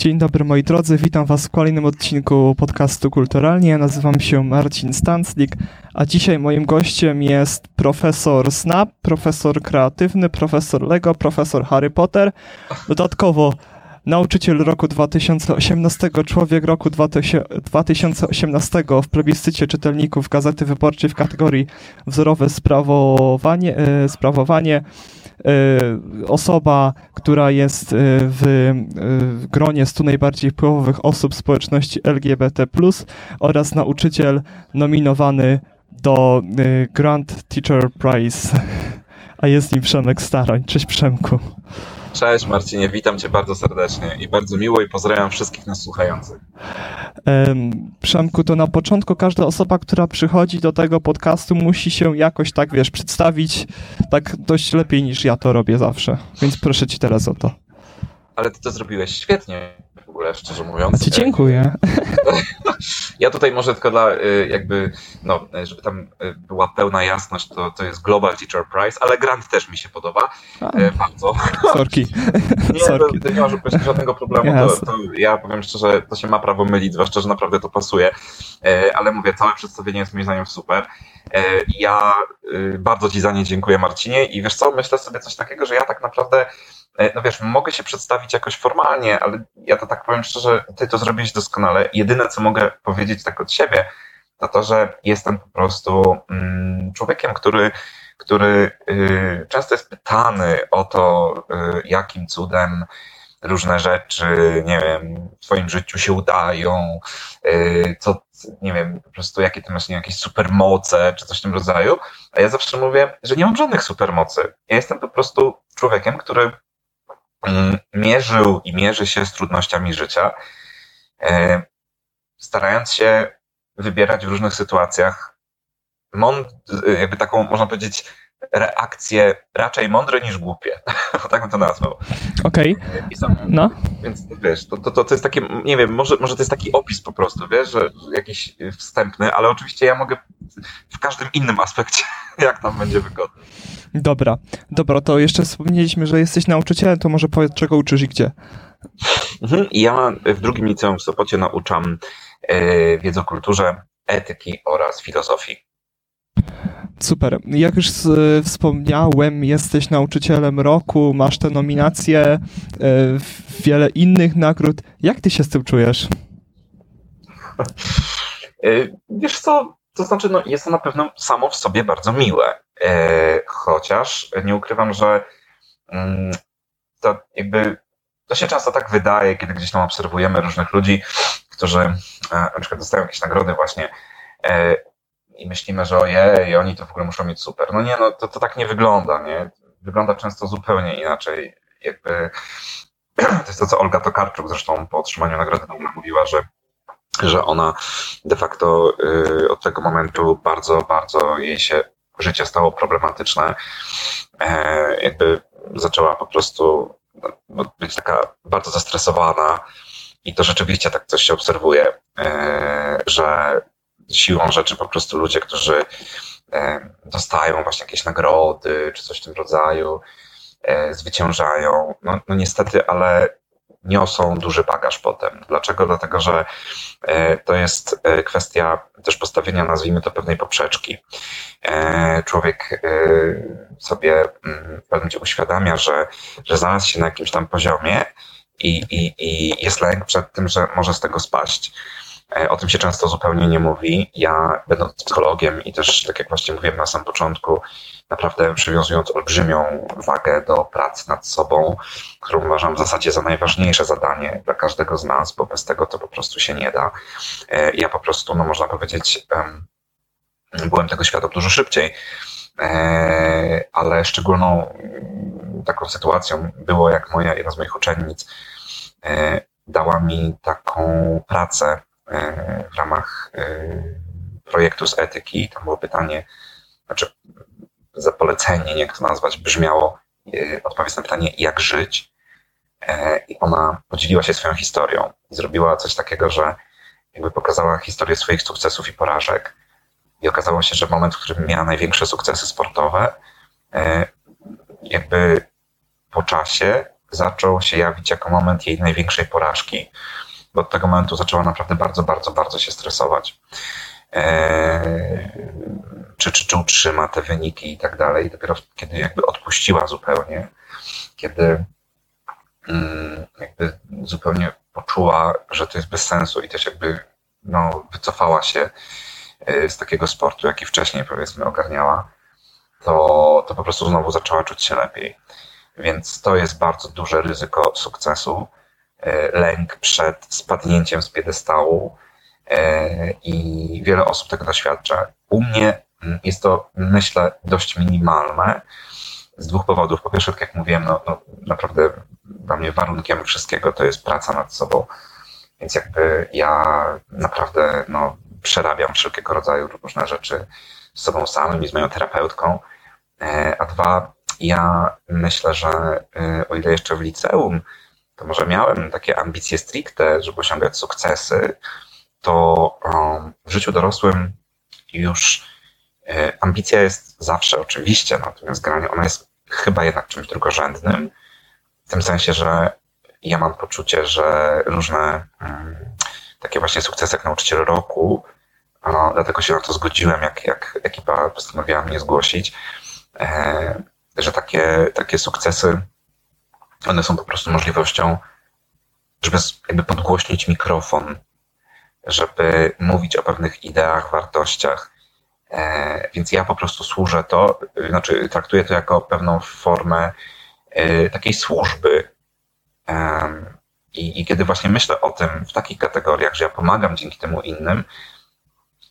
Dzień dobry moi drodzy, witam was w kolejnym odcinku podcastu Kulturalnie. Nazywam się Marcin Stanclik, a dzisiaj moim gościem jest profesor Snap, profesor kreatywny, profesor Lego, profesor Harry Potter. Dodatkowo nauczyciel roku 2018, człowiek roku 2018 w plebiscycie czytelników Gazety Wyborczej w kategorii wzorowe sprawowanie, e, sprawowanie osoba, która jest e, w, w gronie 100 najbardziej wpływowych osób społeczności LGBT, oraz nauczyciel nominowany do e, Grand Teacher Prize. A jest nim Przemek Staroń. Cześć Przemku. Cześć Marcinie, witam Cię bardzo serdecznie i bardzo miło i pozdrawiam wszystkich nas słuchających. Przemku, to na początku każda osoba, która przychodzi do tego podcastu musi się jakoś tak, wiesz, przedstawić tak dość lepiej niż ja to robię zawsze. Więc proszę Ci teraz o to. Ale Ty to zrobiłeś świetnie ogóle, szczerze mówiąc. Ci dziękuję. Ja tutaj może tylko dla y, jakby, no, żeby tam y, była pełna jasność, to, to jest Global Teacher Prize, ale grant też mi się podoba A. Y, bardzo. Sorki. Nie, Sorki. To, to nie ma żadnego problemu. To, to, ja powiem szczerze, to się ma prawo mylić, zwłaszcza, że naprawdę to pasuje. Ale mówię, całe przedstawienie jest moim zdaniem super. Ja bardzo Ci za nie dziękuję, Marcinie. I wiesz co, myślę sobie coś takiego, że ja tak naprawdę no wiesz, mogę się przedstawić jakoś formalnie, ale ja to tak powiem szczerze, ty to zrobiłeś doskonale. Jedyne, co mogę powiedzieć tak od siebie, to to, że jestem po prostu mm, człowiekiem, który, który y, często jest pytany o to, y, jakim cudem różne rzeczy, nie wiem, w twoim życiu się udają, y, co, nie wiem, po prostu jakie ty masz nie, jakieś supermoce, czy coś w tym rodzaju. A ja zawsze mówię, że nie mam żadnych supermocy. Ja jestem po prostu człowiekiem, który mierzył i mierzy się z trudnościami życia, e, starając się wybierać w różnych sytuacjach mąd- jakby taką, można powiedzieć, reakcje raczej mądre niż głupie. tak bym to nazwał. Okej. Okay. No. Więc wiesz, to, to, to jest takie, nie wiem, może, może to jest taki opis po prostu, wiesz, że jakiś wstępny, ale oczywiście ja mogę w każdym innym aspekcie, jak tam będzie wygodnie. Dobra, dobra, to jeszcze wspomnieliśmy, że jesteś nauczycielem, to może powiedz, czego uczysz i gdzie? Mhm, ja w drugim liceum w Sopocie nauczam e, wiedzy o kulturze, etyki oraz filozofii. Super. Jak już wspomniałem, jesteś nauczycielem roku, masz te nominacje, e, wiele innych nagród. Jak ty się z tym czujesz? E, wiesz co, to znaczy, no, jest to na pewno samo w sobie bardzo miłe. E, chociaż nie ukrywam, że mm, to jakby to się często tak wydaje, kiedy gdzieś tam obserwujemy różnych ludzi, którzy e, na przykład dostają jakieś nagrody właśnie e, i myślimy, że ojej, oni to w ogóle muszą mieć super. No nie, no to, to tak nie wygląda, nie? Wygląda często zupełnie inaczej. Jakby to jest to, co Olga Tokarczuk zresztą po otrzymaniu nagrody Nobla mówiła, że że ona de facto y, od tego momentu bardzo, bardzo jej się życie stało problematyczne, e, jakby zaczęła po prostu no, być taka bardzo zestresowana i to rzeczywiście tak coś się obserwuje, e, że siłą rzeczy po prostu ludzie, którzy e, dostają właśnie jakieś nagrody czy coś w tym rodzaju, zwyciężają. No, no niestety, ale niosą duży bagaż potem. Dlaczego? Dlatego, że e, to jest e, kwestia też postawienia, nazwijmy to, pewnej poprzeczki. E, człowiek sobie mm, w pewnym uświadamia, że, że znalazł się na jakimś tam poziomie i, i, i jest lęk przed tym, że może z tego spaść. O tym się często zupełnie nie mówi. Ja, będąc psychologiem i też, tak jak właśnie mówiłem na samym początku, naprawdę przywiązując olbrzymią wagę do pracy nad sobą, którą uważam w zasadzie za najważniejsze zadanie dla każdego z nas, bo bez tego to po prostu się nie da. E, ja po prostu, no można powiedzieć, byłem tego świadom dużo szybciej, e, ale szczególną taką sytuacją było, jak moja jedna z moich uczennic e, dała mi taką pracę w ramach projektu z etyki. Tam było pytanie, znaczy za polecenie, jak to nazwać, brzmiało e, odpowiedź na pytanie, jak żyć. E, I ona podzieliła się swoją historią zrobiła coś takiego, że jakby pokazała historię swoich sukcesów i porażek. I okazało się, że moment, w którym miała największe sukcesy sportowe, e, jakby po czasie zaczął się jawić jako moment jej największej porażki, bo od tego momentu zaczęła naprawdę bardzo, bardzo, bardzo się stresować. Eee, czy, czy, czy utrzyma te wyniki i tak dalej. Dopiero kiedy jakby odpuściła zupełnie, kiedy mm, jakby zupełnie poczuła, że to jest bez sensu i też jakby no, wycofała się e, z takiego sportu, jaki wcześniej powiedzmy ogarniała, to, to po prostu znowu zaczęła czuć się lepiej. Więc to jest bardzo duże ryzyko sukcesu. E, lęk przed spadnięciem z piedestału e, i wiele osób tego doświadcza. U mnie mm, jest to, myślę, dość minimalne z dwóch powodów. Po pierwsze, tak jak mówiłem, no, no naprawdę dla mnie warunkiem wszystkiego to jest praca nad sobą. Więc jakby ja naprawdę no, przerabiam wszelkiego rodzaju różne rzeczy z sobą samym i z moją terapeutką. E, a dwa, ja myślę, że o ile jeszcze w liceum, to może miałem takie ambicje stricte, żeby osiągać sukcesy, to w życiu dorosłym już e, ambicja jest zawsze oczywiście, natomiast granie ona jest chyba jednak czymś drugorzędnym, w tym sensie, że ja mam poczucie, że różne um, takie właśnie sukcesy jak nauczyciel roku, no, dlatego się na to zgodziłem, jak, jak ekipa postanowiła mnie zgłosić, e, że takie, takie sukcesy, one są po prostu możliwością, żeby jakby podgłośnić mikrofon, żeby mówić o pewnych ideach, wartościach. E, więc ja po prostu służę to, znaczy traktuję to jako pewną formę e, takiej służby. I, I kiedy właśnie myślę o tym w takich kategoriach, że ja pomagam dzięki temu innym,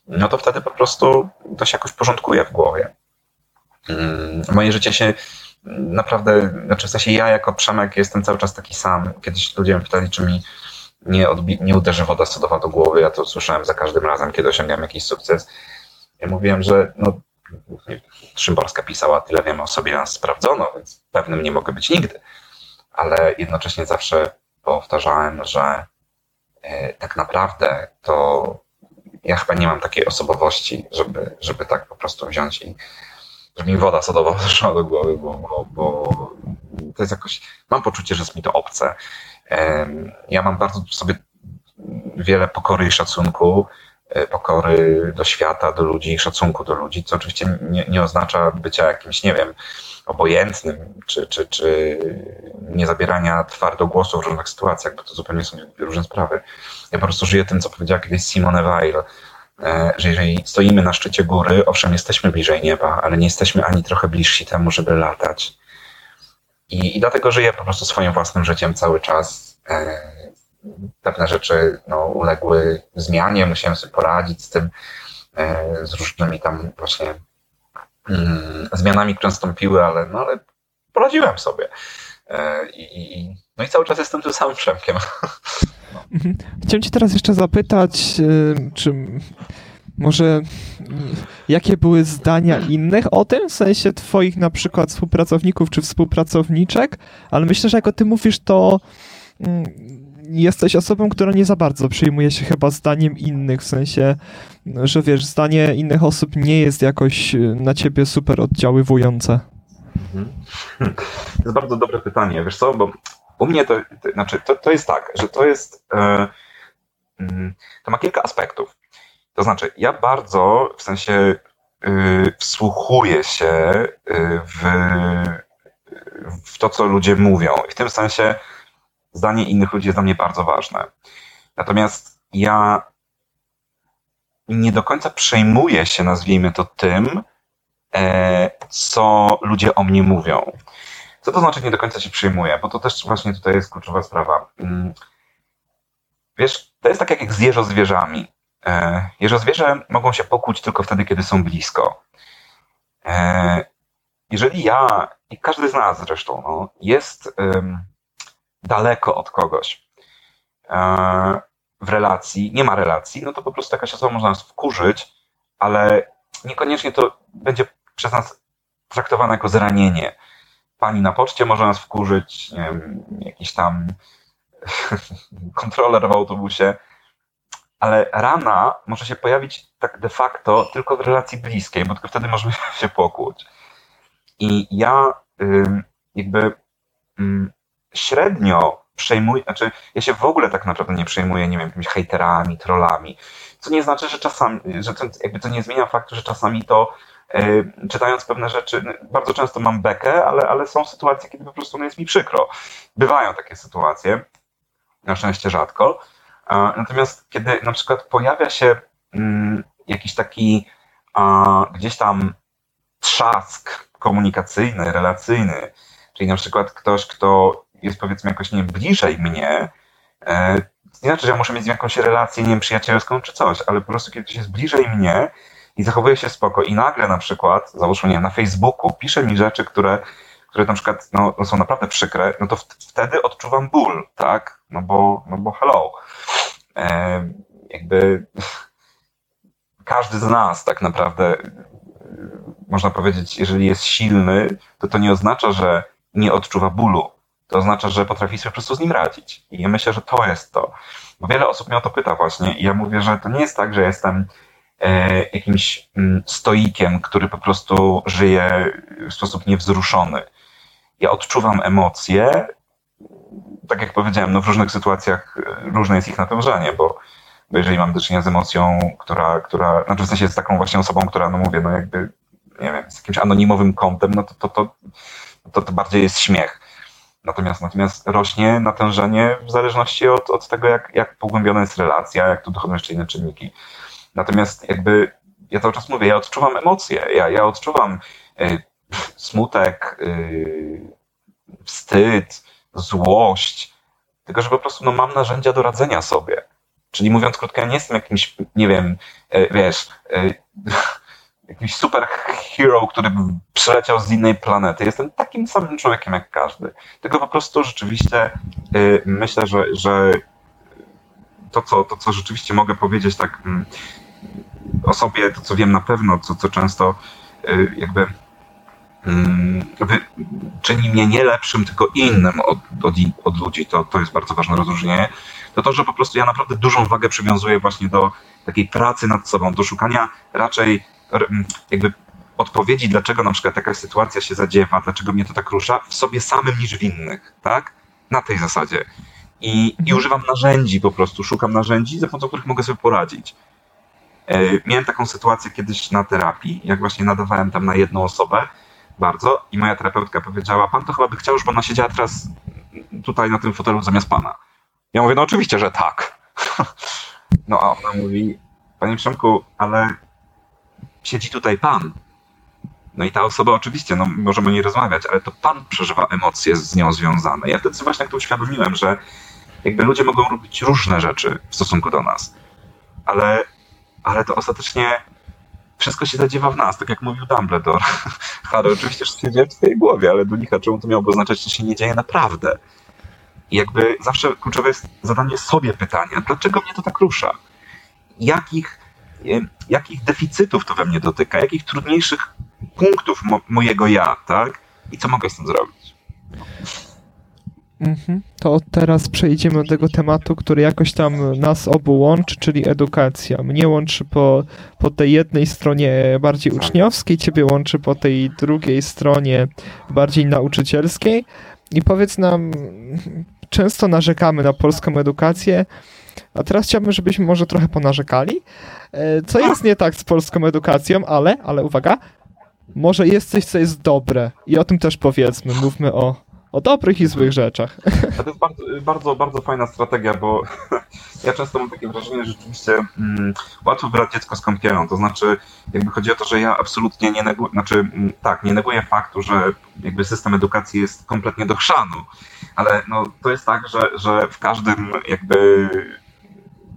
no to wtedy po prostu to się jakoś porządkuje w głowie. Mm, moje życie się naprawdę, znaczy w sensie ja jako Przemek jestem cały czas taki sam. Kiedyś ludzie mnie pytali, czy mi nie, odbi- nie uderzy woda sodowa do głowy. Ja to słyszałem za każdym razem, kiedy osiągam jakiś sukces. Ja mówiłem, że no, Szymborska pisała, tyle wiem o sobie, nas sprawdzono, więc pewnym nie mogę być nigdy. Ale jednocześnie zawsze powtarzałem, że e, tak naprawdę to ja chyba nie mam takiej osobowości, żeby, żeby tak po prostu wziąć i mi woda sodowa zeszła do głowy, bo, bo, to jest jakoś, mam poczucie, że jest mi to obce. Ja mam bardzo sobie wiele pokory i szacunku, e, pokory do świata, do ludzi, szacunku do ludzi, co oczywiście nie, nie oznacza bycia jakimś, nie wiem, obojętnym, czy, czy, czy nie zabierania twardo głosu w różnych sytuacjach, bo to zupełnie są różne sprawy. Ja po prostu żyję tym, co powiedziała kiedyś Simone Weil, że jeżeli stoimy na szczycie góry, owszem, jesteśmy bliżej nieba, ale nie jesteśmy ani trochę bliżsi temu, żeby latać. I, i dlatego żyję po prostu swoim własnym życiem cały czas. E, pewne rzeczy no, uległy zmianie, musiałem sobie poradzić z tym, e, z różnymi tam właśnie mm, zmianami, które nastąpiły, ale, no, ale poradziłem sobie. E, I, no i cały czas jestem tym samym Przemkiem. No. Chciałem cię teraz jeszcze zapytać, e, czy może jakie były zdania innych o tym, w sensie twoich na przykład współpracowników czy współpracowniczek, ale myślę, że jak o tym mówisz, to mm, jesteś osobą, która nie za bardzo przyjmuje się chyba zdaniem innych, w sensie, że wiesz, zdanie innych osób nie jest jakoś y, na ciebie super oddziaływujące. Mhm. To jest bardzo dobre pytanie, wiesz co, bo u mnie to, to znaczy, to, to jest tak, że to jest, e, mm, to ma kilka aspektów. To znaczy, ja bardzo, w sensie, y, wsłuchuję się y, w, w to, co ludzie mówią i w tym sensie zdanie innych ludzi jest dla mnie bardzo ważne. Natomiast ja nie do końca przejmuję się, nazwijmy to tym, e, co ludzie o mnie mówią. Co to znaczy nie do końca się przejmuję? Bo to też właśnie tutaj jest kluczowa sprawa. Mm. Wiesz, to jest tak jak z jeżozwierzami. E, jeżozwierze mogą się pokłócić tylko wtedy, kiedy są blisko. E, jeżeli ja i każdy z nas zresztą no, jest daleko od kogoś e, w relacji, nie ma relacji, no to po prostu jakaś osoba może nas wkurzyć, ale niekoniecznie to będzie przez nas traktowane jako zranienie. Pani na poczcie może nas wkurzyć, nie wiem, jakiś tam kontroler w autobusie, ale rana może się pojawić tak de facto tylko w relacji bliskiej, bo tylko wtedy możemy się pokłócić. I ja jakby średnio przejmuję, znaczy ja się w ogóle tak naprawdę nie przejmuję, nie wiem, jakimiś hejterami, trollami, co nie znaczy, że czasami, że to, jakby to nie zmienia faktu, że czasami to czytając pewne rzeczy, no, bardzo często mam bekę, ale, ale są sytuacje, kiedy po prostu no jest mi przykro. Bywają takie sytuacje, na szczęście rzadko. Natomiast kiedy na przykład pojawia się mm, jakiś taki gdzieś tam trzask komunikacyjny, relacyjny, czyli na przykład ktoś, kto jest powiedzmy jakoś nie bliżej mnie, e, nie znaczy, że ja muszę mieć jakąś relację, nie wiem, przyjacielską czy coś, ale po prostu kiedy ktoś jest bliżej mnie i zachowuje się spoko i nagle na przykład, załóżmy, nie na Facebooku pisze mi rzeczy, które, które na przykład no, są naprawdę przykre, no to wtedy odczuwam ból, tak? No bo, no bo hello. E, jakby każdy z nas tak naprawdę, można powiedzieć, jeżeli jest silny, to to nie oznacza, że nie odczuwa bólu. To oznacza, że potrafi sobie po prostu z nim radzić. I ja myślę, że to jest to. Bo wiele osób mnie o to pyta właśnie i ja mówię, że to nie jest tak, że jestem jakimś mm, stoikiem, który po prostu żyje w sposób niewzruszony. Ja odczuwam emocje, tak jak powiedziałem, no w różnych sytuacjach e, różne jest ich natężenie, bo bo jeżeli mam do czynienia z emocją, która, która, znaczy w sensie z taką właśnie osobą, która, no mówię, no jakby, nie wiem, z jakimś anonimowym kątem, no to to, to, to, to bardziej jest śmiech. Natomiast, natomiast rośnie natężenie w zależności od, od tego, jak, jak pogłębiona jest relacja, jak tu dochodzą jeszcze inne czynniki. Natomiast jakby ja cały czas mówię, ja odczuwam emocje, ja, ja odczuwam y, smutek, y, wstyd, złość, tylko że po prostu no, mam narzędzia do radzenia sobie. Czyli mówiąc krótko, ja nie jestem jakimś, nie wiem, e, wiesz, jakimś super hero, który przyleciał z innej planety. Jestem takim samym człowiekiem jak każdy. Tylko po prostu rzeczywiście myślę, że, że to, co, to, co rzeczywiście mogę powiedzieć tak mm, o sobie, to co wiem na pewno, co, co często jakby mm, czyni mnie nie lepszym, tylko innym od, od, od ludzi, to, to jest bardzo ważne rozróżnienie to to, że po prostu ja naprawdę dużą wagę przywiązuję właśnie do takiej pracy nad sobą, do szukania raczej jakby odpowiedzi, dlaczego na przykład jakaś sytuacja się zadziewa, dlaczego mnie to tak rusza, w sobie samym niż w innych, tak? Na tej zasadzie. I, i używam narzędzi po prostu, szukam narzędzi, za pomocą których mogę sobie poradzić. E, miałem taką sytuację kiedyś na terapii, jak właśnie nadawałem tam na jedną osobę bardzo i moja terapeutka powiedziała, pan to chyba by chciał, żeby ona siedziała teraz tutaj na tym fotelu zamiast pana. Ja mówię, no oczywiście, że tak. No a ona mówi, panie Przemku, ale siedzi tutaj pan. No i ta osoba oczywiście, no możemy nie rozmawiać, ale to pan przeżywa emocje z nią związane. Ja wtedy właśnie to uświadomiłem, że jakby ludzie mogą robić różne rzeczy w stosunku do nas, ale, ale to ostatecznie wszystko się zadziewa w nas, tak jak mówił Dumbledore. Harry oczywiście się dzieje w twojej głowie, ale licha czemu to miałoby oznaczać, że się nie dzieje naprawdę? I jakby zawsze kluczowe jest zadanie sobie pytania, dlaczego mnie to tak rusza? Jakich, jakich deficytów to we mnie dotyka? Jakich trudniejszych punktów mo mojego ja, tak? I co mogę z tym zrobić? Mhm. To teraz przejdziemy do tego tematu, który jakoś tam nas obu łączy, czyli edukacja. Mnie łączy po, po tej jednej stronie bardziej uczniowskiej, ciebie łączy po tej drugiej stronie bardziej nauczycielskiej. I powiedz nam, często narzekamy na polską edukację, a teraz chciałbym, żebyśmy może trochę ponarzekali. E, co jest nie tak z polską edukacją, ale, ale uwaga, może jest coś, co jest dobre i o tym też powiedzmy, mówmy o, o dobrych i złych rzeczach. To jest bardzo, bardzo, bardzo fajna strategia, bo ja często mam takie wrażenie, że rzeczywiście mm, łatwo brać dziecko z kąpielą. To znaczy, jakby chodzi o to, że ja absolutnie nie neguję, znaczy, mm, tak, nie neguję faktu, że jakby system edukacji jest kompletnie do chrzanu, ale no, to jest tak, że, że w każdym jakby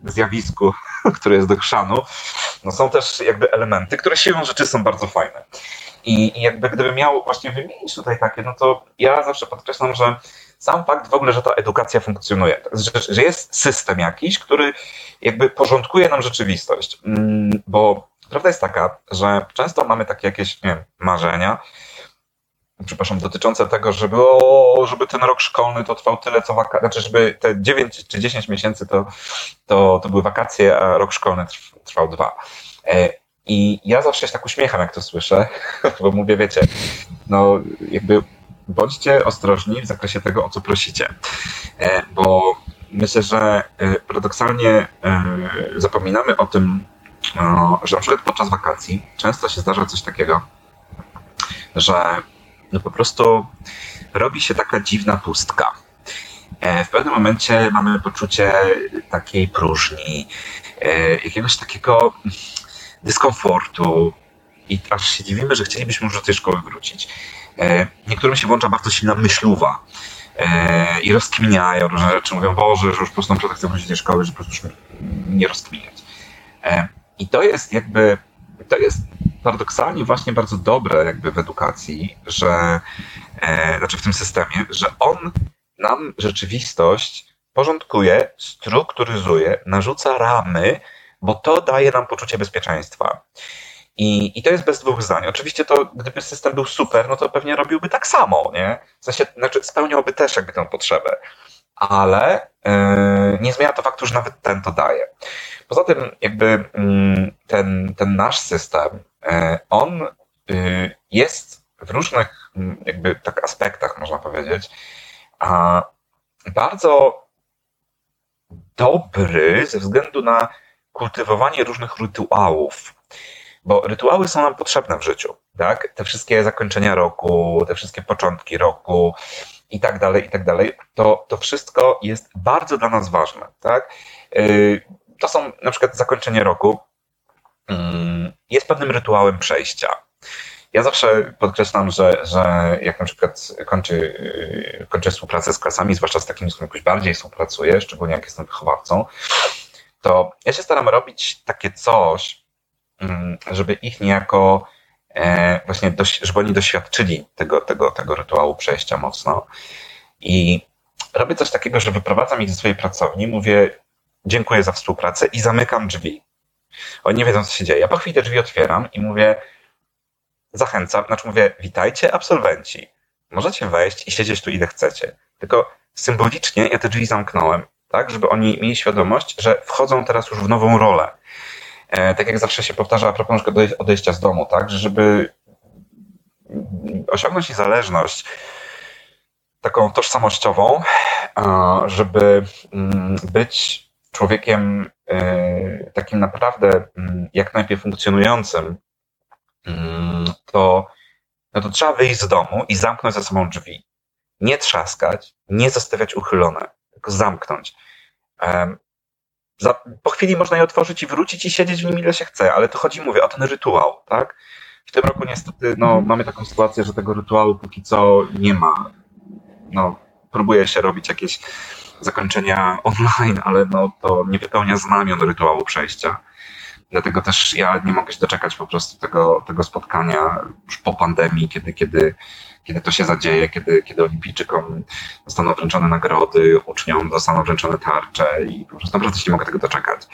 zjawisku, które jest do chrzanu, no są też jakby elementy, które siłą rzeczy są bardzo fajne. I, I jakby gdybym miał właśnie wymienić tutaj takie, no to ja zawsze podkreślam, że sam fakt w ogóle, że ta edukacja funkcjonuje, że, że jest system jakiś, który jakby porządkuje nam rzeczywistość. Mm, bo prawda jest taka, że często mamy takie jakieś nie wiem, marzenia, przepraszam, dotyczące tego, żeby, o, żeby ten rok szkolny to trwał tyle, co wakacje, znaczy, żeby te 9 czy 10 miesięcy to, to, to były wakacje, a rok szkolny trwał dwa. E, I ja zawsze się tak uśmiecham, jak to słyszę, bo mówię, wiecie, no jakby bądźcie ostrożni w zakresie tego, o co prosicie. Bo myślę, że paradoksalnie zapominamy o tym, że na przykład podczas wakacji często się zdarza coś takiego, że no po prostu robi się taka dziwna pustka. W pewnym momencie mamy poczucie takiej próżni, jakiegoś takiego dyskomfortu i aż się dziwimy, że chcielibyśmy już do tej szkoły wrócić. Niektórym się włącza bardzo silna myśluwa i rozkminiają różne rzeczy. Mówią, Boże, że już po prostu naprawdę chcę wrócić do szkoły, że po prostu już nie rozkminiać. I to jest jakby, to jest paradoksalnie właśnie bardzo dobre jakby w edukacji, że, e, znaczy w tym systemie, że on nam rzeczywistość porządkuje, strukturyzuje, narzuca ramy, bo to daje nam poczucie bezpieczeństwa. I, I to jest bez dwóch zdań. Oczywiście to, gdyby system był super, no to pewnie robiłby tak samo, nie? W sensie, znaczy spełniałby też jakby tę potrzebę. Ale yy, nie zmienia to faktu, że nawet ten to daje. Poza tym, jakby mm, ten, ten nasz system, e, on y, jest w różnych mm, jakby tak aspektach, można powiedzieć, a bardzo dobry ze względu na kultywowanie różnych rytuałów. Bo rytuały są nam potrzebne w życiu, tak? Te wszystkie zakończenia roku, te wszystkie początki roku i tak dalej, i tak dalej. To, to wszystko jest bardzo dla nas ważne, tak? Y, to są na przykład zakończenie roku, mm, jest pewnym rytuałem przejścia. Ja zawsze podkreślam, że, że jak na przykład kończy, yy, kończę współpracę z klasami, zwłaszcza z takimi, z którymi jakoś bardziej współpracuję, szczególnie jak jestem wychowawcą, to ja się staram robić takie coś, mm, żeby ich niejako e, właśnie, żeby oni doświadczyli tego, tego, tego rytuału przejścia mocno. I robię coś takiego, że wyprowadzam ich ze swojej pracowni, mówię, dziękuję za współpracę i zamykam drzwi. Oni nie wiedzą, co się dzieje. Ja po chwili te drzwi otwieram i mówię, zachęcam, znaczy mówię, witajcie absolwenci. Możecie wejść i siedzieć tu ile chcecie. Tylko symbolicznie ja te drzwi zamknąłem, tak, żeby oni mieli świadomość, że wchodzą teraz już w nową rolę. E, tak jak zawsze się powtarza a propos odejścia z domu, tak, że żeby osiągnąć niezależność taką tożsamościową, żeby mm, być człowiekiem e, takim naprawdę mm, jak najpierw funkcjonującym, mm, to, no to trzeba wyjść z domu i zamknąć za sobą drzwi. Nie trzaskać, nie zostawiać uchylone, tylko zamknąć. Po chwili można je otworzyć i wrócić i siedzieć w nim ile się chce, ale to chodzi, mówię, o ten rytuał, tak? W tym roku niestety no, mamy taką sytuację, że tego rytuału póki co nie ma. No, próbuje się robić jakieś zakończenia online, ale no, to nie wypełnia znamion rytuału przejścia. Dlatego też ja nie mogę się doczekać po prostu tego, tego spotkania już po pandemii, kiedy, kiedy, kiedy to się zadzieje, kiedy, kiedy olimpijczykom zostaną wręczone nagrody, uczniom zostaną wręczone tarcze i po prostu naprawdę się nie mogę tego doczekać.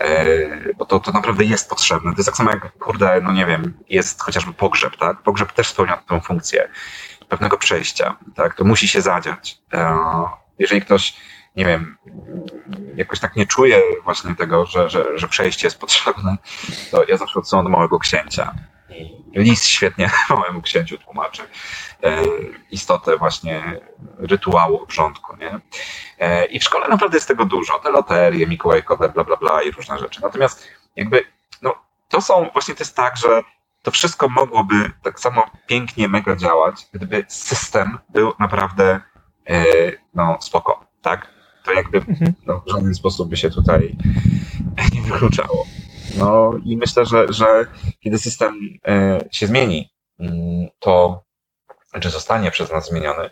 E, bo to, to naprawdę jest potrzebne. To jest tak samo jak, kurde, no nie wiem, jest chociażby pogrzeb, tak? Pogrzeb też spełnia tę funkcję pewnego przejścia, tak? To musi się zadziać. E, jeżeli ktoś, nie wiem, jakoś tak nie czuje właśnie tego, że, że, że przejście jest potrzebne, to ja zawsze odsyłam do Małego Księcia. I list świetnie Małemu Księciu tłumaczy e, istotę właśnie rytuału obrządku, nie? E, I w szkole naprawdę jest tego dużo. Te loterie, mikołajkowe, bla, bla, bla i różne rzeczy. Natomiast jakby, no, to są, właśnie to jest tak, że to wszystko mogłoby tak samo pięknie, mega działać, gdyby system był naprawdę E, no spoko, tak? To jakby mhm. no, w żaden sposób by się tutaj nie wykluczało. No i myślę, że, że kiedy system e, się zmieni, mm, to, czy zostanie przez nas zmieniony,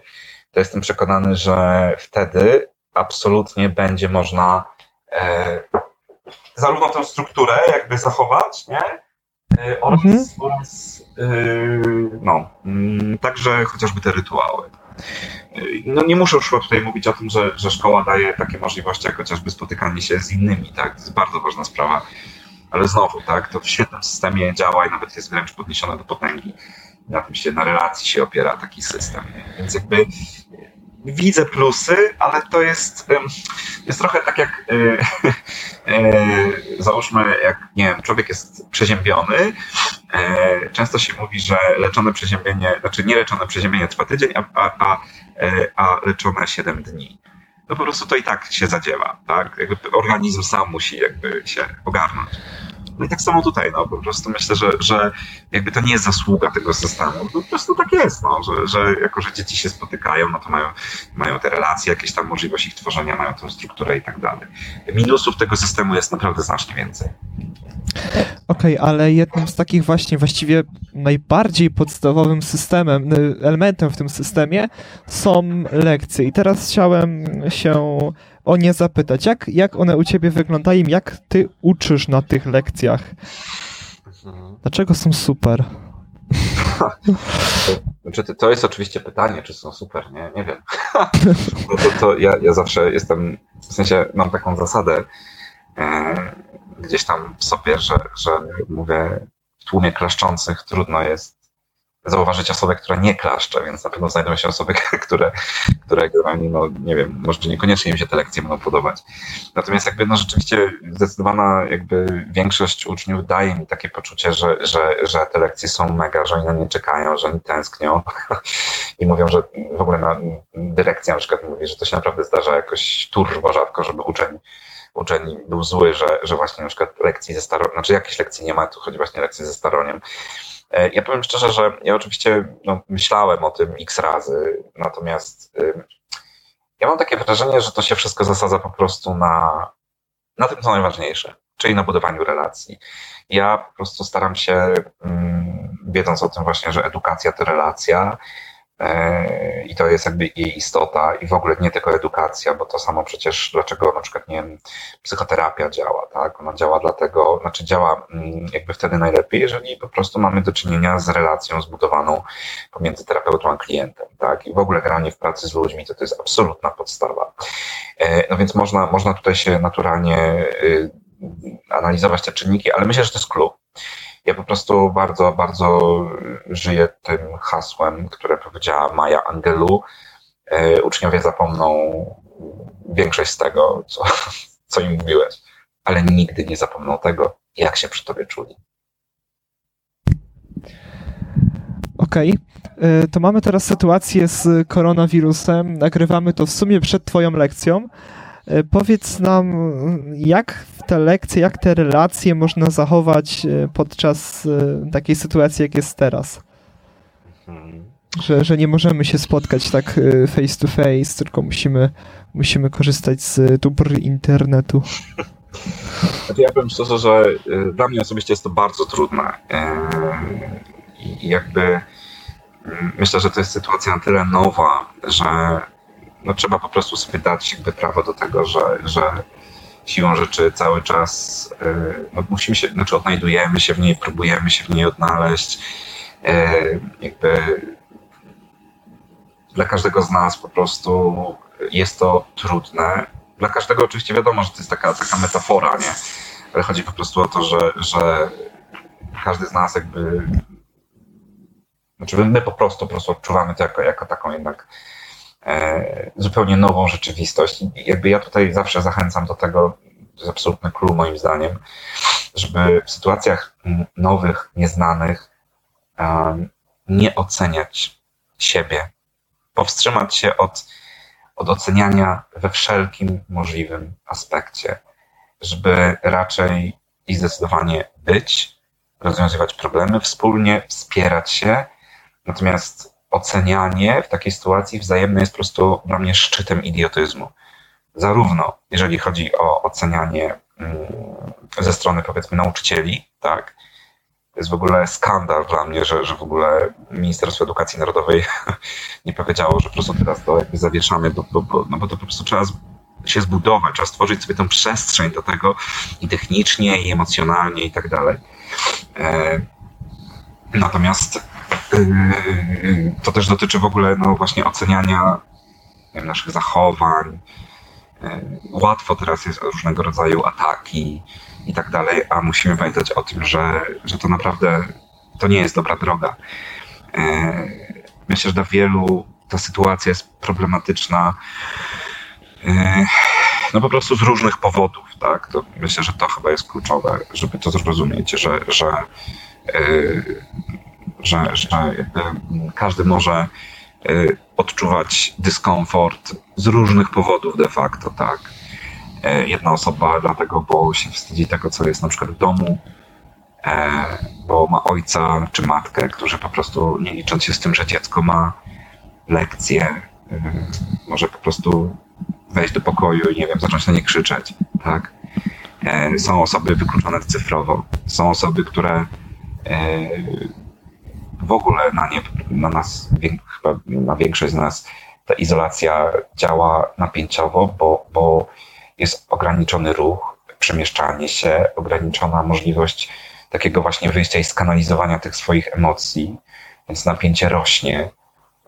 to jestem przekonany, że wtedy absolutnie będzie można e, zarówno tę strukturę jakby zachować, nie? E, oraz, mhm. oraz no, mm, także chociażby te rytuały. No nie muszę już tutaj mówić o tym, że, że szkoła daje takie możliwości, jak chociażby spotykanie się z innymi, tak? To jest bardzo ważna sprawa. Ale znowu, tak, to w świetnym systemie działa i nawet jest wręcz podniesione do potęgi. Na tym się, na relacji się opiera taki system. Więc jakby widzę plusy, ale to jest, jest trochę tak jak załóżmy, jak nie wiem, człowiek jest przeziębiony, często się mówi, że leczone przeziębienie, znaczy nie leczone przeziębienie trwa tydzień, a, a, a, a leczone 7 dni no po prostu to i tak się zadziewa, tak? Jakby organizm sam musi jakby się ogarnąć. No i tak samo tutaj, no po prostu myślę, że, że jakby to nie jest zasługa tego systemu, po prostu tak jest, no, że, że jako, że dzieci się spotykają, no to mają, mają te relacje, jakieś tam możliwość ich tworzenia, mają tą strukturę i tak dalej. Minusów tego systemu jest naprawdę znacznie więcej. Okej, okay, ale jednym z takich właśnie właściwie najbardziej podstawowym systemem, elementem w tym systemie są lekcje. I teraz chciałem się o nie zapytać. Jak, jak one u ciebie wyglądają? Jak ty uczysz na tych lekcjach? Dlaczego są super? Znaczy, to jest oczywiście pytanie, czy są super, nie, nie wiem. No to, to ja, ja zawsze jestem, w sensie mam taką zasadę, e, gdzieś tam w sobie, że, że mówię, w tłumie klaszczących trudno jest zauważyć osobę, która nie klaszcze, więc na pewno znajdą się osoby, które, które no nie wiem, może niekoniecznie im się te lekcje będą podobać. Natomiast jakby no rzeczywiście zdecydowana jakby większość uczniów daje mi takie poczucie, że, że, że te lekcje są mega, że oni na nie czekają, że oni tęsknią i mówią, że w ogóle na, dyrekcja na przykład mówi, że to się naprawdę zdarza jakoś turbo rzadko, żeby uczeń uczeń był zły, że, że właśnie na przykład lekcji ze staroniem, znaczy jakiejś lekcji nie ma, tu chodzi właśnie o lekcje ze staroniem. E, ja powiem szczerze, że ja oczywiście no, myślałem o tym x razy, natomiast ja mam takie wrażenie, że to się wszystko zasadza po prostu na, na tym, co najważniejsze, czyli na budowaniu relacji. Ja po prostu staram się, wiedząc o tym właśnie, że edukacja to relacja, I to jest jakby jej istota i w ogóle nie tylko edukacja, bo to samo przecież, dlaczego na przykład, nie wiem, psychoterapia działa, tak? Ona działa dlatego, znaczy działa mm, jakby wtedy najlepiej, jeżeli po prostu mamy do czynienia z relacją zbudowaną pomiędzy terapeutą a klientem, tak? I w ogóle granie w pracy z ludźmi to, to jest absolutna podstawa. E, no więc można, można tutaj się naturalnie y, analizować te czynniki, ale myślę, że to jest klub. Ja po prostu bardzo, bardzo żyję tym hasłem, które powiedziała Maja Angelu. E, uczniowie zapomną większość z tego, co, co im mówiłeś, ale nigdy nie zapomną tego, jak się przy tobie czuli. Okej, okay. E, to mamy teraz sytuację z koronawirusem. Nagrywamy to w sumie przed Twoją lekcją. E, powiedz nam, jak te lekcje, jak te relacje można zachować e, podczas e, takiej sytuacji, jak jest teraz? Mhm. Że, że nie możemy się spotkać tak face to face, tylko musimy, musimy korzystać z dóbr internetu. Znaczy ja powiem szczerze, że dla mnie osobiście jest to bardzo trudne. I jakby mm, myślę, że to jest sytuacja na tyle nowa, że no trzeba po prostu sobie dać jakby prawo do tego, że, że siłą rzeczy cały czas y, no musimy się, znaczy odnajdujemy się w niej, próbujemy się w niej odnaleźć. Y, jakby dla każdego z nas po prostu jest to trudne. Dla każdego oczywiście wiadomo, że to jest taka, taka metafora, nie? Ale chodzi po prostu o to, że, że każdy z nas jakby znaczy my po prostu, po prostu odczuwamy to jako, jako taką jednak E, zupełnie nową rzeczywistość. I jakby ja tutaj zawsze zachęcam do tego, to jest absolutny clue moim zdaniem, żeby w sytuacjach nowych, nieznanych nie oceniać siebie, powstrzymać się od, od oceniania we wszelkim możliwym aspekcie, żeby raczej i zdecydowanie być, rozwiązywać problemy wspólnie, wspierać się, natomiast ocenianie w takiej sytuacji wzajemne jest po prostu dla mnie szczytem idiotyzmu. Zarówno jeżeli chodzi o ocenianie mm, ze strony powiedzmy nauczycieli, tak, to jest w ogóle skandal dla mnie, że, że w ogóle Ministerstwo Edukacji Narodowej nie powiedziało, że po prostu teraz to jakby zawieszamy, bo, bo, bo, no bo to po prostu trzeba się zbudować, trzeba stworzyć sobie tę przestrzeń do tego i technicznie, i emocjonalnie i tak dalej. E, natomiast to też dotyczy w ogóle no, właśnie oceniania wiem, naszych zachowań. Yy, łatwo teraz jest różnego rodzaju ataki i tak dalej, a musimy pamiętać o tym, że, że to naprawdę to nie jest dobra droga. Yy, myślę, że dla wielu ta sytuacja jest problematyczna no po prostu z różnych powodów, tak? To myślę, że to chyba jest kluczowe, żeby to zrozumieć, że, że, yy, że, że jakby każdy może yy, odczuwać dyskomfort z różnych powodów de facto, tak? Yy, jedna osoba dlatego, bo się wstydzi tego, co jest na przykład w domu, E, bo ma ojca czy matkę, którzy po prostu nie licząc się z tym, że dziecko ma lekcje, e, może po prostu wejść do pokoju i nie wiem, zacząć na nie krzyczeć, tak? E, są osoby wykluczone cyfrowo, są osoby, które w ogóle na nie, na nas, chyba na większość z nas ta izolacja działa napięciowo, bo, bo jest ograniczony ruch, przemieszczanie się, ograniczona możliwość takiego właśnie wyjścia i skanalizowania tych swoich emocji, więc napięcie rośnie.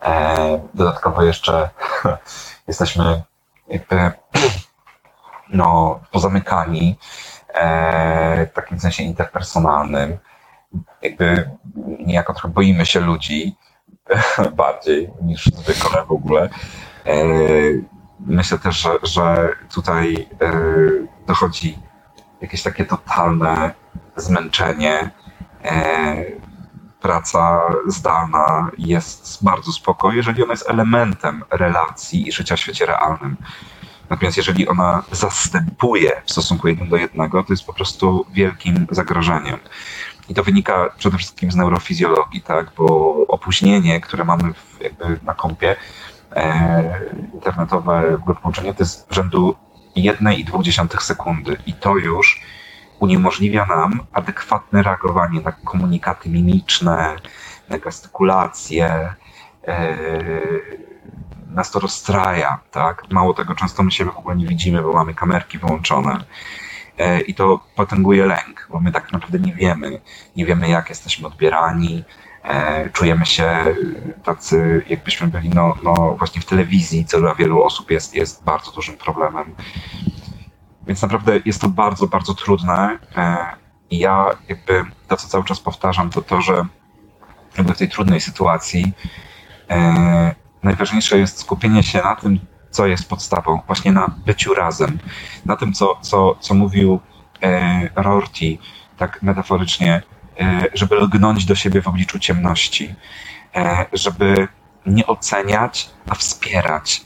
E, dodatkowo jeszcze jesteśmy jakby no, pozamykani e, w takim sensie interpersonalnym. Jakby niejako trochę boimy się ludzi bardziej niż zwykle w ogóle. E, myślę też, że, że tutaj dochodzi jakieś takie totalne zmęczenie. E, praca zdalna jest bardzo spoko, jeżeli ona jest elementem relacji i życia w świecie realnym. Natomiast jeżeli ona zastępuje w stosunku jeden do jednego, to jest po prostu wielkim zagrożeniem. I to wynika przede wszystkim z neurofizjologii, tak? bo opóźnienie, które mamy w, jakby na kompie, e, internetowe połączenie, to jest rzędu 1,2 sekundy. I to już uniemożliwia nam adekwatne reagowanie na komunikaty mimiczne, na gestykulacje, e, nas to rozstraja, tak? Mało tego, często my siebie w ogóle nie widzimy, bo mamy kamerki wyłączone. E, I to potęguje lęk, bo my tak naprawdę nie wiemy. Nie wiemy, jak jesteśmy odbierani, e, czujemy się tacy, jakbyśmy byli no, no właśnie w telewizji, co dla wielu osób jest, jest bardzo dużym problemem. Więc naprawdę jest to bardzo, bardzo trudne. E, I ja jakby to, co cały czas powtarzam, to to, że jakby w tej trudnej sytuacji najważniejsze jest skupienie się na tym, co jest podstawą, właśnie na byciu razem, na tym, co, co, co mówił e, Rorty, tak metaforycznie, żeby lgnąć do siebie w obliczu ciemności, żeby nie oceniać, a wspierać,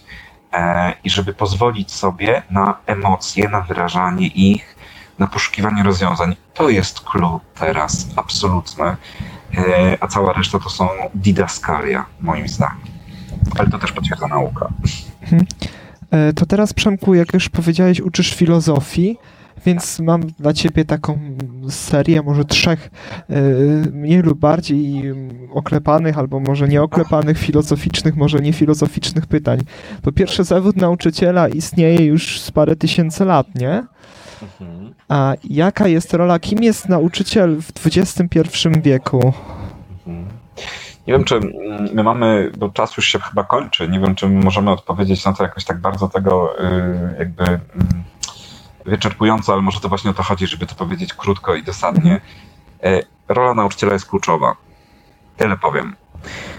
E, i żeby pozwolić sobie na emocje, na wyrażanie ich, na poszukiwanie rozwiązań. To jest clue teraz, absolutne. E, a cała reszta to są didaskalia, moim zdaniem. Ale to też potwierdza nauka. Mhm. E, to teraz, Przemku, jak już powiedziałeś, uczysz filozofii. Więc mam dla ciebie taką serię może trzech e, mniej lub bardziej oklepanych, albo może nieoklepanych, filozoficznych, może niefilozoficznych pytań. Po pierwsze, zawód nauczyciela istnieje już z parę tysięcy lat, nie? Mhm. A jaka jest rola, kim jest nauczyciel w XXI wieku? Nie wiem, czy my mamy, bo czas już się chyba kończy, nie wiem, czy możemy odpowiedzieć na to jakoś tak bardzo tego y, jakby mm, wyczerpująco, ale może to właśnie o to chodzi, żeby to powiedzieć krótko i dosadnie. E, rola nauczyciela jest kluczowa. Tyle powiem.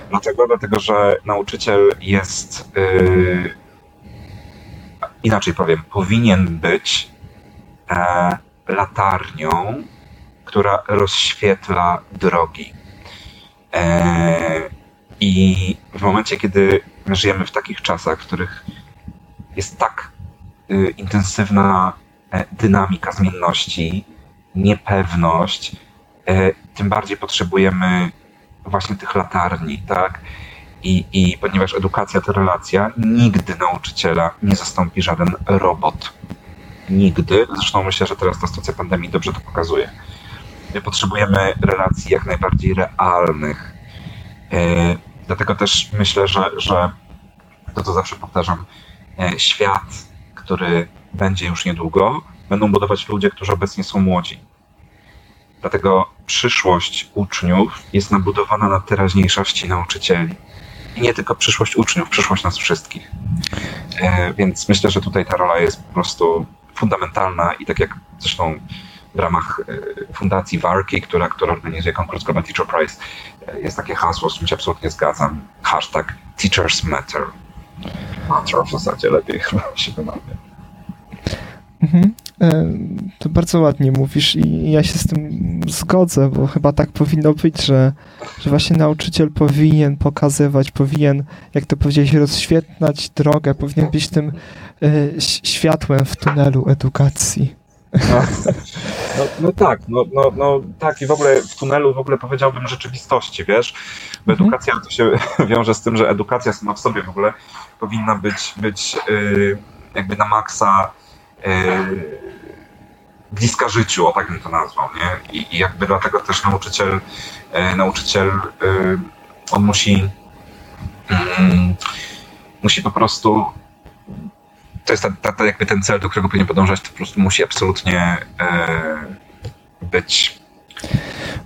Dlaczego? Dlatego, że nauczyciel jest, yy, inaczej powiem, powinien być e, latarnią, która rozświetla drogi. E, I w momencie, kiedy żyjemy w takich czasach, w których jest tak y, intensywna E, dynamika zmienności, niepewność, e, tym bardziej potrzebujemy właśnie tych latarni, tak? I, I ponieważ edukacja to relacja, nigdy nauczyciela nie zastąpi żaden robot. Nigdy. Zresztą myślę, że teraz ta sytuacja pandemii dobrze to pokazuje. My potrzebujemy relacji jak najbardziej realnych. E, dlatego też myślę, że, że to, co zawsze powtarzam, świat, który będzie już niedługo, będą budować ludzie, którzy obecnie są młodzi. Dlatego przyszłość uczniów jest nabudowana na teraźniejszości nauczycieli. I nie tylko przyszłość uczniów, przyszłość nas wszystkich. E, więc myślę, że tutaj ta rola jest po prostu fundamentalna i tak jak zresztą w ramach e, fundacji Warki, która, która organizuje konkurs Global Teacher Prize, e, jest takie hasło, z którym się absolutnie zgadzam. Hashtag Teachers Matter. Matter w zasadzie lepiej chyba się wymawia. Mhm. E, to bardzo ładnie mówisz i ja się z tym zgodzę, bo chyba tak powinno być, że, że właśnie nauczyciel powinien pokazywać, powinien, jak to powiedziałeś, rozświetlać drogę, powinien być tym światłem w tunelu edukacji. No, no, no, tak, no, no, no tak i w ogóle w tunelu w ogóle powiedziałbym rzeczywistości, wiesz, bo mhm. edukacja to się wiąże z tym, że edukacja sama w sobie w ogóle powinna być, być yy, jakby na maksa yy, bliska życiu, o tak bym to nazwał, nie? I, i jakby dlatego też nauczyciel, yy, nauczyciel yy, on musi mm, musi po prostu to jest ta, ta, ta, jakby ten cel, do którego powinien podążać, to po prostu musi absolutnie e, być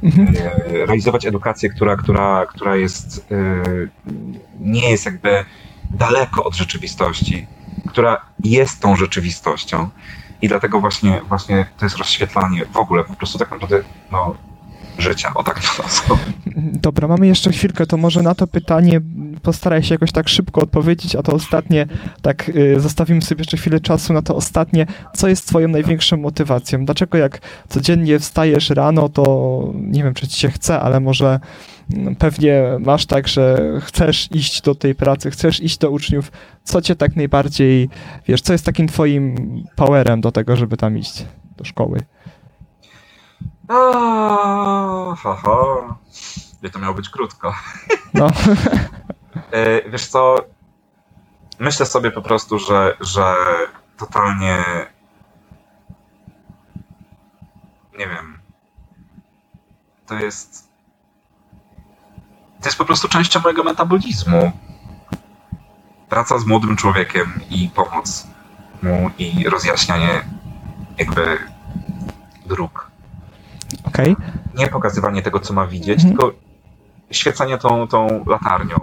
e, realizować edukację, która, która, która jest e, nie jest jakby daleko od rzeczywistości, która jest tą rzeczywistością. I dlatego właśnie, właśnie to jest rozświetlanie w ogóle po prostu tak naprawdę no, życia, o tak to. Dobra, mamy jeszcze chwilkę, to może na to pytanie postaraj się jakoś tak szybko odpowiedzieć, a to ostatnie, tak y, zostawimy sobie jeszcze chwilę czasu na to ostatnie. Co jest twoją największą motywacją? Dlaczego jak codziennie wstajesz rano, to nie wiem, czy ci się chce, ale może mm, pewnie masz tak, że chcesz iść do tej pracy, chcesz iść do uczniów. Co cię tak najbardziej, wiesz, co jest takim twoim powerem do tego, żeby tam iść do szkoły? A, ha, ha. Wie to miało być krótko. No. E, wiesz co, myślę sobie po prostu, że, że totalnie nie wiem. To jest to jest po prostu częścią mojego metabolizmu. Praca z młodym człowiekiem i pomoc mu i rozjaśnianie jakby dróg Okay. Nie pokazywanie tego, co ma widzieć, mhm. tylko świecenie tą, tą latarnią.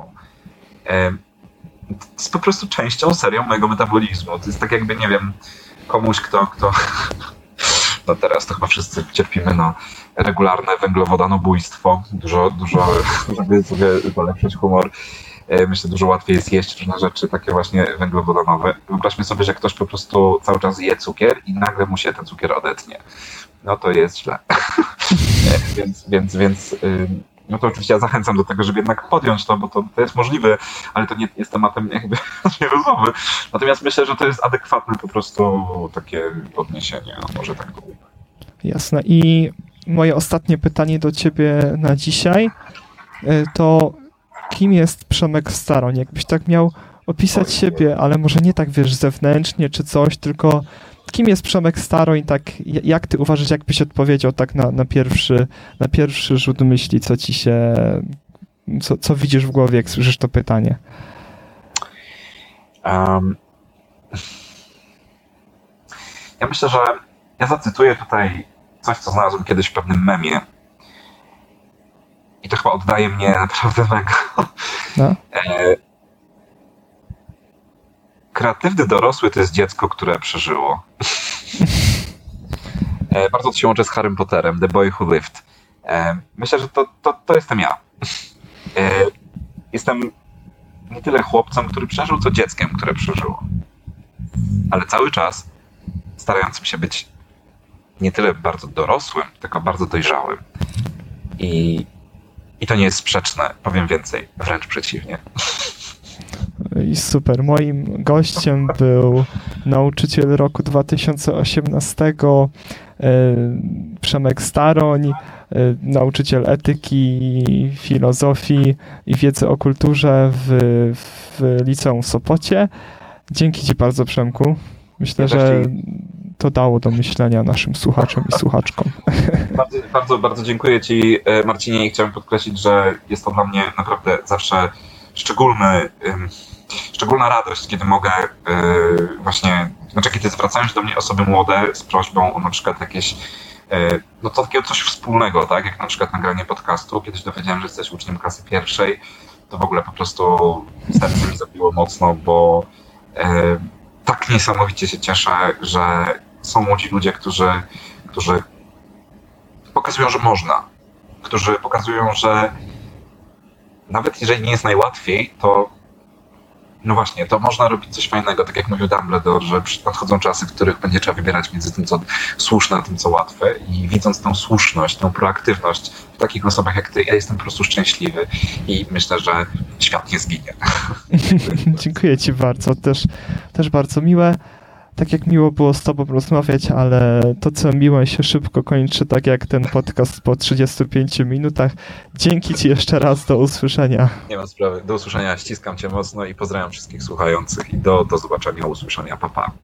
to jest po prostu częścią, serią mojego metabolizmu. To jest tak jakby, nie wiem, komuś, kto, kto no teraz to chyba wszyscy cierpimy na regularne węglowodanobójstwo. Dużo, dużo, żeby sobie polepszyć humor, e, myślę, dużo łatwiej jest jeść różne rzeczy takie właśnie węglowodanowe. Wyobraźmy sobie, że ktoś po prostu cały czas je cukier i nagle mu się ten cukier odetnie no to jest źle. więc, więc, więc no to oczywiście ja zachęcam do tego, żeby jednak podjąć to, bo to, to jest możliwe, ale to nie jest tematem jakby rozmowy. Natomiast myślę, że to jest adekwatne po prostu takie odniesienie, a może tak to Jasne. I moje ostatnie pytanie do ciebie na dzisiaj y, to kim jest Przemek Staroń? Jakbyś tak miał opisać siebie, ale może nie tak, wiesz, zewnętrznie czy coś, tylko kim jest Przemek Staroń, tak jak ty uważasz, jakbyś odpowiedział tak na, na, pierwszy, na pierwszy rzut myśli, co ci się, co, co widzisz w głowie, jak słyszysz to pytanie? Um, ja myślę, że ja zacytuję tutaj coś, co znalazłem kiedyś w pewnym memie. Chyba oddaje mnie naprawdę mega. No. E, kreatywny dorosły to jest dziecko, które przeżyło. E, bardzo to się łączy z Harrym Potterem, The Boy Who Lived. E, myślę, że to, to, to jestem ja. E, jestem nie tyle chłopcem, który przeżył, co dzieckiem, które przeżyło. Ale cały czas starającym się być nie tyle bardzo dorosłym, tylko bardzo dojrzałym. I, i to nie jest sprzeczne, powiem więcej, wręcz przeciwnie. I super. Moim gościem był nauczyciel roku 2018 e, Przemek Staroń, e, nauczyciel etyki, filozofii i wiedzy o kulturze w, w liceum Sopocie. Dzięki Ci bardzo, Przemku. Myślę, że to dało do myślenia naszym słuchaczom i słuchaczkom. Bardzo, bardzo, bardzo dziękuję Ci, e, Marcinie, i chciałem podkreślić, że jest to dla mnie naprawdę zawsze szczególny szczególna radość, kiedy mogę yy, właśnie, znaczy kiedy zwracają się do mnie osoby młode z prośbą o na przykład jakieś yy, no to takiego coś wspólnego, tak, jak na przykład nagranie podcastu. Kiedyś dowiedziałem, że jesteś uczniem klasy pierwszej, to w ogóle po prostu serce mi zabiło mocno, bo tak niesamowicie się cieszę, że są młodzi ludzie, którzy, którzy pokazują, że można, którzy pokazują, że nawet jeżeli nie jest najłatwiej, to no właśnie, to można robić coś fajnego, tak jak mówił Dumbledore, że nadchodzą czasy, w których będzie trzeba wybierać między tym, co słuszne, a tym, co łatwe. I widząc tą słuszność, tą proaktywność w takich osobach jak ty, ja jestem po prostu szczęśliwy i myślę, że świat nie zginie. Dziękuję ci bardzo, też, też bardzo miłe tak jak miło było z tobą rozmawiać, ale to co miło się szybko kończy, tak jak ten podcast po 35 minutach. Dzięki ci jeszcze raz, do usłyszenia. Nie ma sprawy, do usłyszenia, ściskam cię mocno i pozdrawiam wszystkich słuchających i do, do zobaczenia, usłyszenia, papa. Pa.